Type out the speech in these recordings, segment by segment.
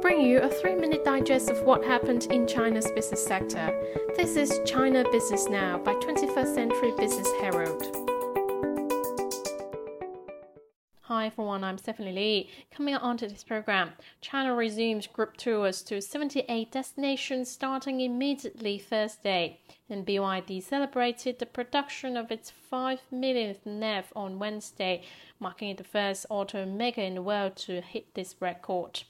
bring you a three minute digest of what happened in China's business sector. This is China Business Now by 21st Century Business Herald. Hi everyone, I'm Stephanie Lee. Coming on to this program, China resumes group tours to 78 destinations starting immediately Thursday. And BYD celebrated the production of its 5 millionth NEV on Wednesday, marking it the first auto automaker in the world to hit this record.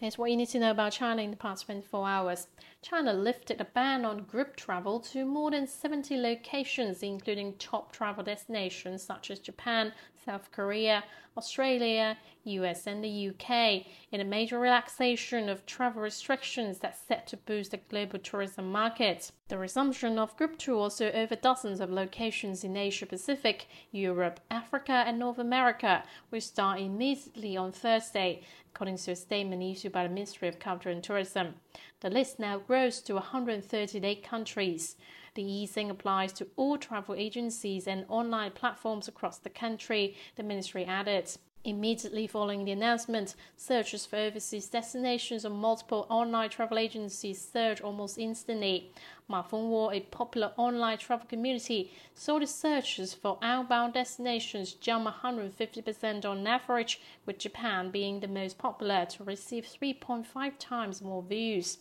Here's what you need to know about China in the past 24 hours. China lifted a ban on group travel to more than 70 locations, including top travel destinations such as Japan, South Korea, Australia, US, and the UK, in a major relaxation of travel restrictions that's set to boost the global tourism market. The resumption of group tours to over dozens of locations in Asia Pacific, Europe, Africa, and North America will start immediately on Thursday, according to a statement issued by the Ministry of Culture and Tourism. The list now grows to 138 countries. The easing applies to all travel agencies and online platforms across the country, the ministry added. Immediately following the announcement, searches for overseas destinations on multiple online travel agencies surged almost instantly. Ma Fengwo, a popular online travel community, saw the searches for outbound destinations jump 150% on average, with Japan being the most popular to receive 3.5 times more views.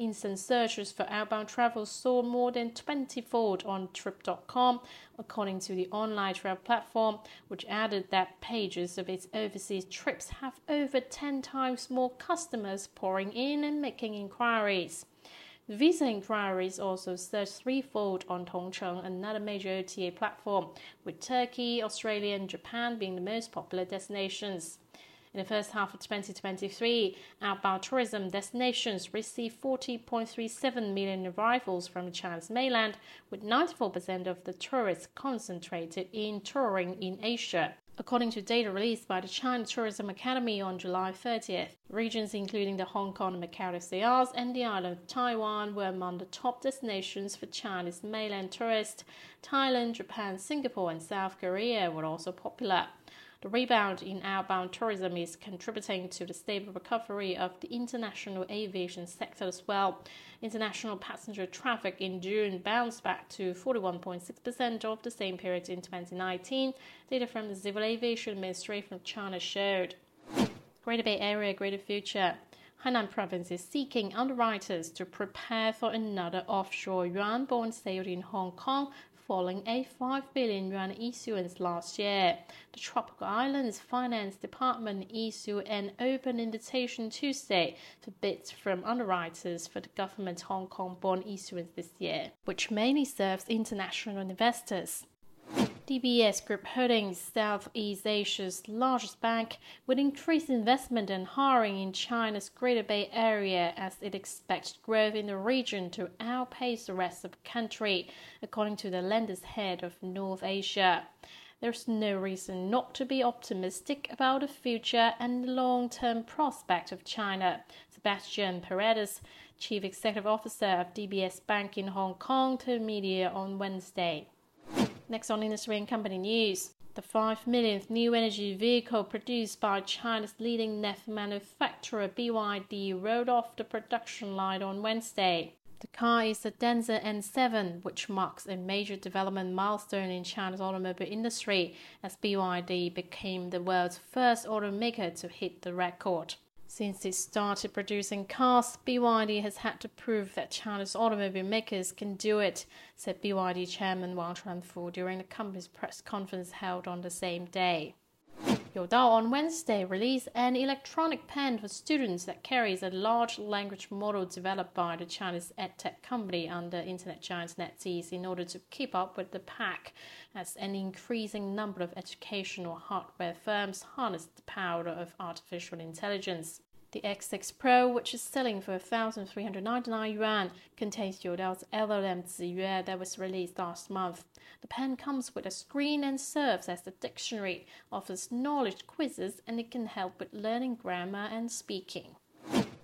Instant searches for outbound travel saw more than 20-fold on Trip.com, according to the online travel platform, which added that pages of its overseas trips have over 10 times more customers pouring in and making inquiries. Visa inquiries also surged threefold on Tongcheng, another major OTA platform, with Turkey, Australia, and Japan being the most popular destinations. In the first half of 2023, outbound tourism destinations received 40.37 million arrivals from China's mainland, with 94% of the tourists concentrated in touring in Asia. According to data released by the China Tourism Academy on July 30th, regions including the Hong Kong and Macau SARs and the island of Taiwan were among the top destinations for Chinese mainland tourists. Thailand, Japan, Singapore, and South Korea were also popular. The rebound in outbound tourism is contributing to the stable recovery of the international aviation sector as well. International passenger traffic in June bounced back to 41.6% of the same period in 2019, data from the Civil Aviation Ministry from China showed. Greater Bay Area, Greater Future. Hainan province is seeking underwriters to prepare for another offshore yuan bond sale in Hong Kong following a 5 billion yuan issuance last year. The Tropical Islands Finance Department issued an open invitation Tuesday for bids from underwriters for the government Hong Kong bond issuance this year, which mainly serves international investors. DBS Group Holdings, Southeast Asia's largest bank, would increase investment and hiring in China's Greater Bay Area as it expects growth in the region to outpace the rest of the country, according to the lender's head of North Asia. There's no reason not to be optimistic about the future and long term prospect of China, Sebastian Paredes, Chief Executive Officer of DBS Bank in Hong Kong, told media on Wednesday. Next on industry and company news. The 5 millionth new energy vehicle produced by China's leading NEV manufacturer BYD rolled off the production line on Wednesday. The car is the Denza N7, which marks a major development milestone in China's automobile industry as BYD became the world's first automaker to hit the record. Since it started producing cars, BYD has had to prove that China's automobile makers can do it, said BYD chairman Wang Chuanfu during the company's press conference held on the same day. Youdao on Wednesday released an electronic pen for students that carries a large language model developed by the Chinese edtech company under internet giant NetEase in order to keep up with the pack as an increasing number of educational hardware firms harness the power of artificial intelligence. The X6 Pro, which is selling for 1,399 yuan, contains Youdao's LLM Ziyue that was released last month. The pen comes with a screen and serves as a dictionary, offers knowledge quizzes, and it can help with learning grammar and speaking.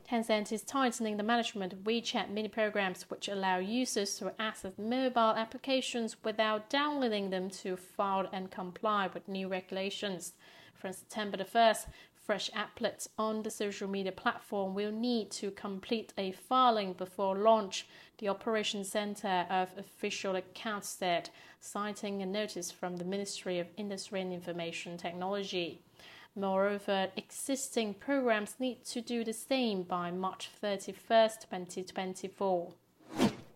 Tencent is tightening the management of WeChat mini programs, which allow users to access mobile applications without downloading them to file and comply with new regulations. From September the 1st, Fresh applets on the social media platform will need to complete a filing before launch, the Operations Center of Official Accounts said, citing a notice from the Ministry of Industry and Information Technology. Moreover, existing programs need to do the same by March 31, 2024.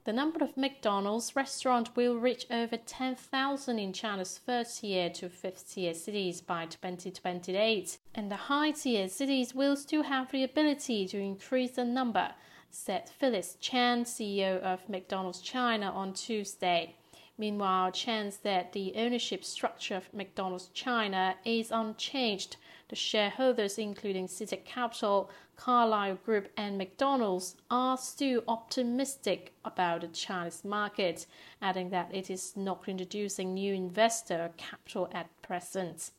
The number of McDonald's restaurants will reach over 10,000 in China's first tier to fifth tier cities by 2028, and the high tier cities will still have the ability to increase the number, said Phyllis Chan, CEO of McDonald's China, on Tuesday. Meanwhile, Chan said the ownership structure of McDonald's China is unchanged. The shareholders, including CITIC Capital, Carlyle Group, and McDonald's, are still optimistic about the Chinese market, adding that it is not introducing new investor capital at present.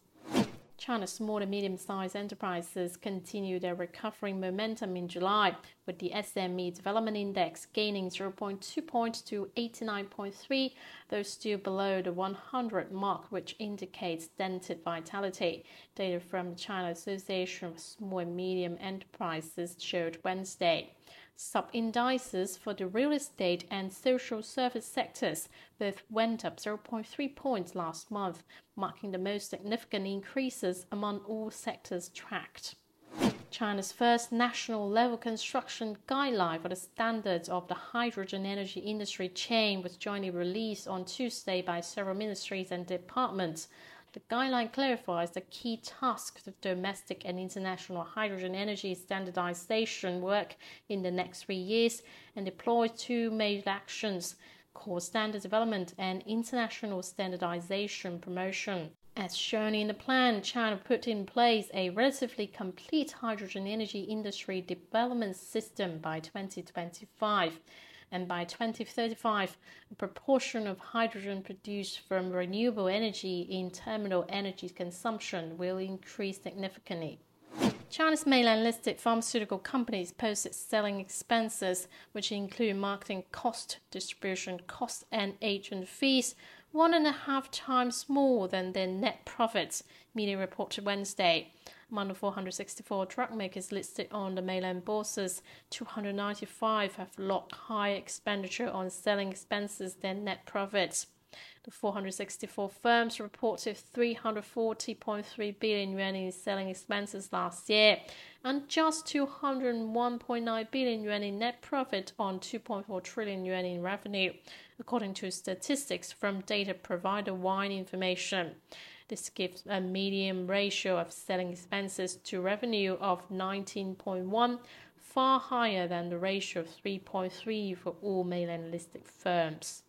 China's small and medium sized enterprises continue their recovering momentum in July, with the SME Development Index gaining 0.2 points to 89.3, though still below the 100 mark, which indicates dented vitality. Data from the China Association of Small and Medium Enterprises showed Wednesday. Sub-indices for the real estate and social service sectors both went up 0.3 points last month, marking the most significant increases among all sectors tracked. China's first national level construction guideline for the standards of the hydrogen energy industry chain was jointly released on Tuesday by several ministries and departments. The guideline clarifies the key tasks of domestic and international hydrogen energy standardization work in the next three years and deploys two major actions core standard development and international standardization promotion. As shown in the plan, China put in place a relatively complete hydrogen energy industry development system by 2025 and by 2035, the proportion of hydrogen produced from renewable energy in terminal energy consumption will increase significantly. China's mainland listed pharmaceutical companies posted selling expenses, which include marketing cost, distribution cost, and agent fees, one and a half times more than their net profits, media reported Wednesday. Among the 464 drug makers listed on the mainland bourses, 295 have logged higher expenditure on selling expenses than net profits. The 464 firms reported 340.3 billion yuan in selling expenses last year and just 201.9 billion yuan in net profit on 2.4 trillion yuan in revenue, according to statistics from data provider Wind Information. This gives a median ratio of selling expenses to revenue of 19.1, far higher than the ratio of 3.3 for all mainland listed firms.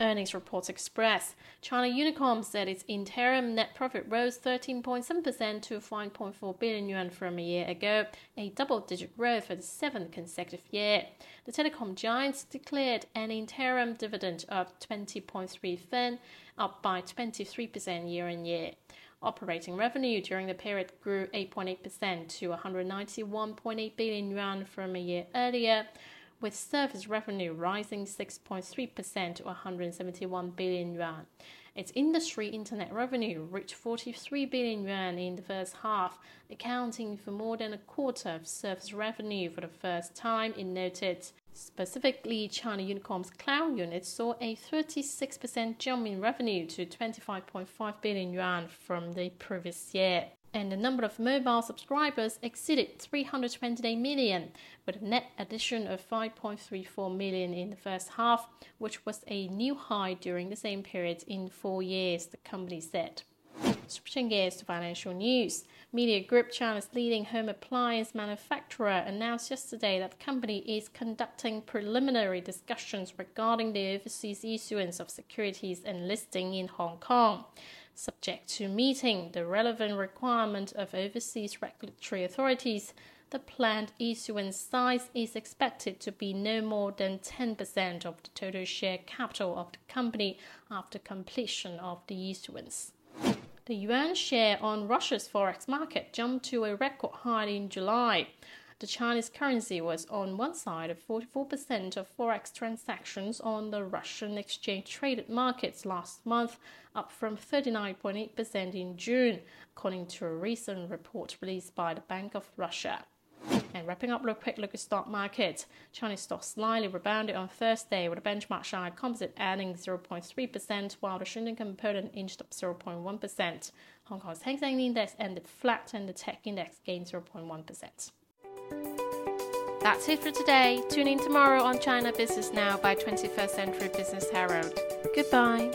Earnings reports express China Unicom said its interim net profit rose 13.7% to 5.4 billion yuan from a year ago, a double digit growth for the seventh consecutive year. The telecom giants declared an interim dividend of 20.3 fen, up by 23% year on year. Operating revenue during the period grew 8.8% to 191.8 billion yuan from a year earlier with service revenue rising 6.3% to 171 billion yuan. Its industry internet revenue reached 43 billion yuan in the first half, accounting for more than a quarter of service revenue for the first time, it noted. Specifically, China Unicom's cloud unit saw a 36% jump in revenue to 25.5 billion yuan from the previous year and the number of mobile subscribers exceeded 328 million, with a net addition of 5.34 million in the first half, which was a new high during the same period in four years, the company said. Switching gears to financial news, Midea Group, China's leading home appliance manufacturer, announced yesterday that the company is conducting preliminary discussions regarding the overseas issuance of securities and listing in Hong Kong subject to meeting the relevant requirement of overseas regulatory authorities, the planned issuance size is expected to be no more than 10% of the total share capital of the company after completion of the issuance. The yuan share on Russia's forex market jumped to a record high in July. The Chinese currency was on one side of 44% of forex transactions on the Russian exchange traded markets last month, up from 39.8% in June, according to a recent report released by the Bank of Russia. And wrapping up real quick look at stock market. Chinese stocks slightly rebounded on Thursday with the benchmark Shanghai Composite adding 0.3%, while the Shenzhen Component inched up 0.1%. Hong Kong's Hang Seng Index ended flat and the Tech Index gained 0.1%. That's it for today. Tune in tomorrow on China Business Now by 21st Century Business Herald. Goodbye.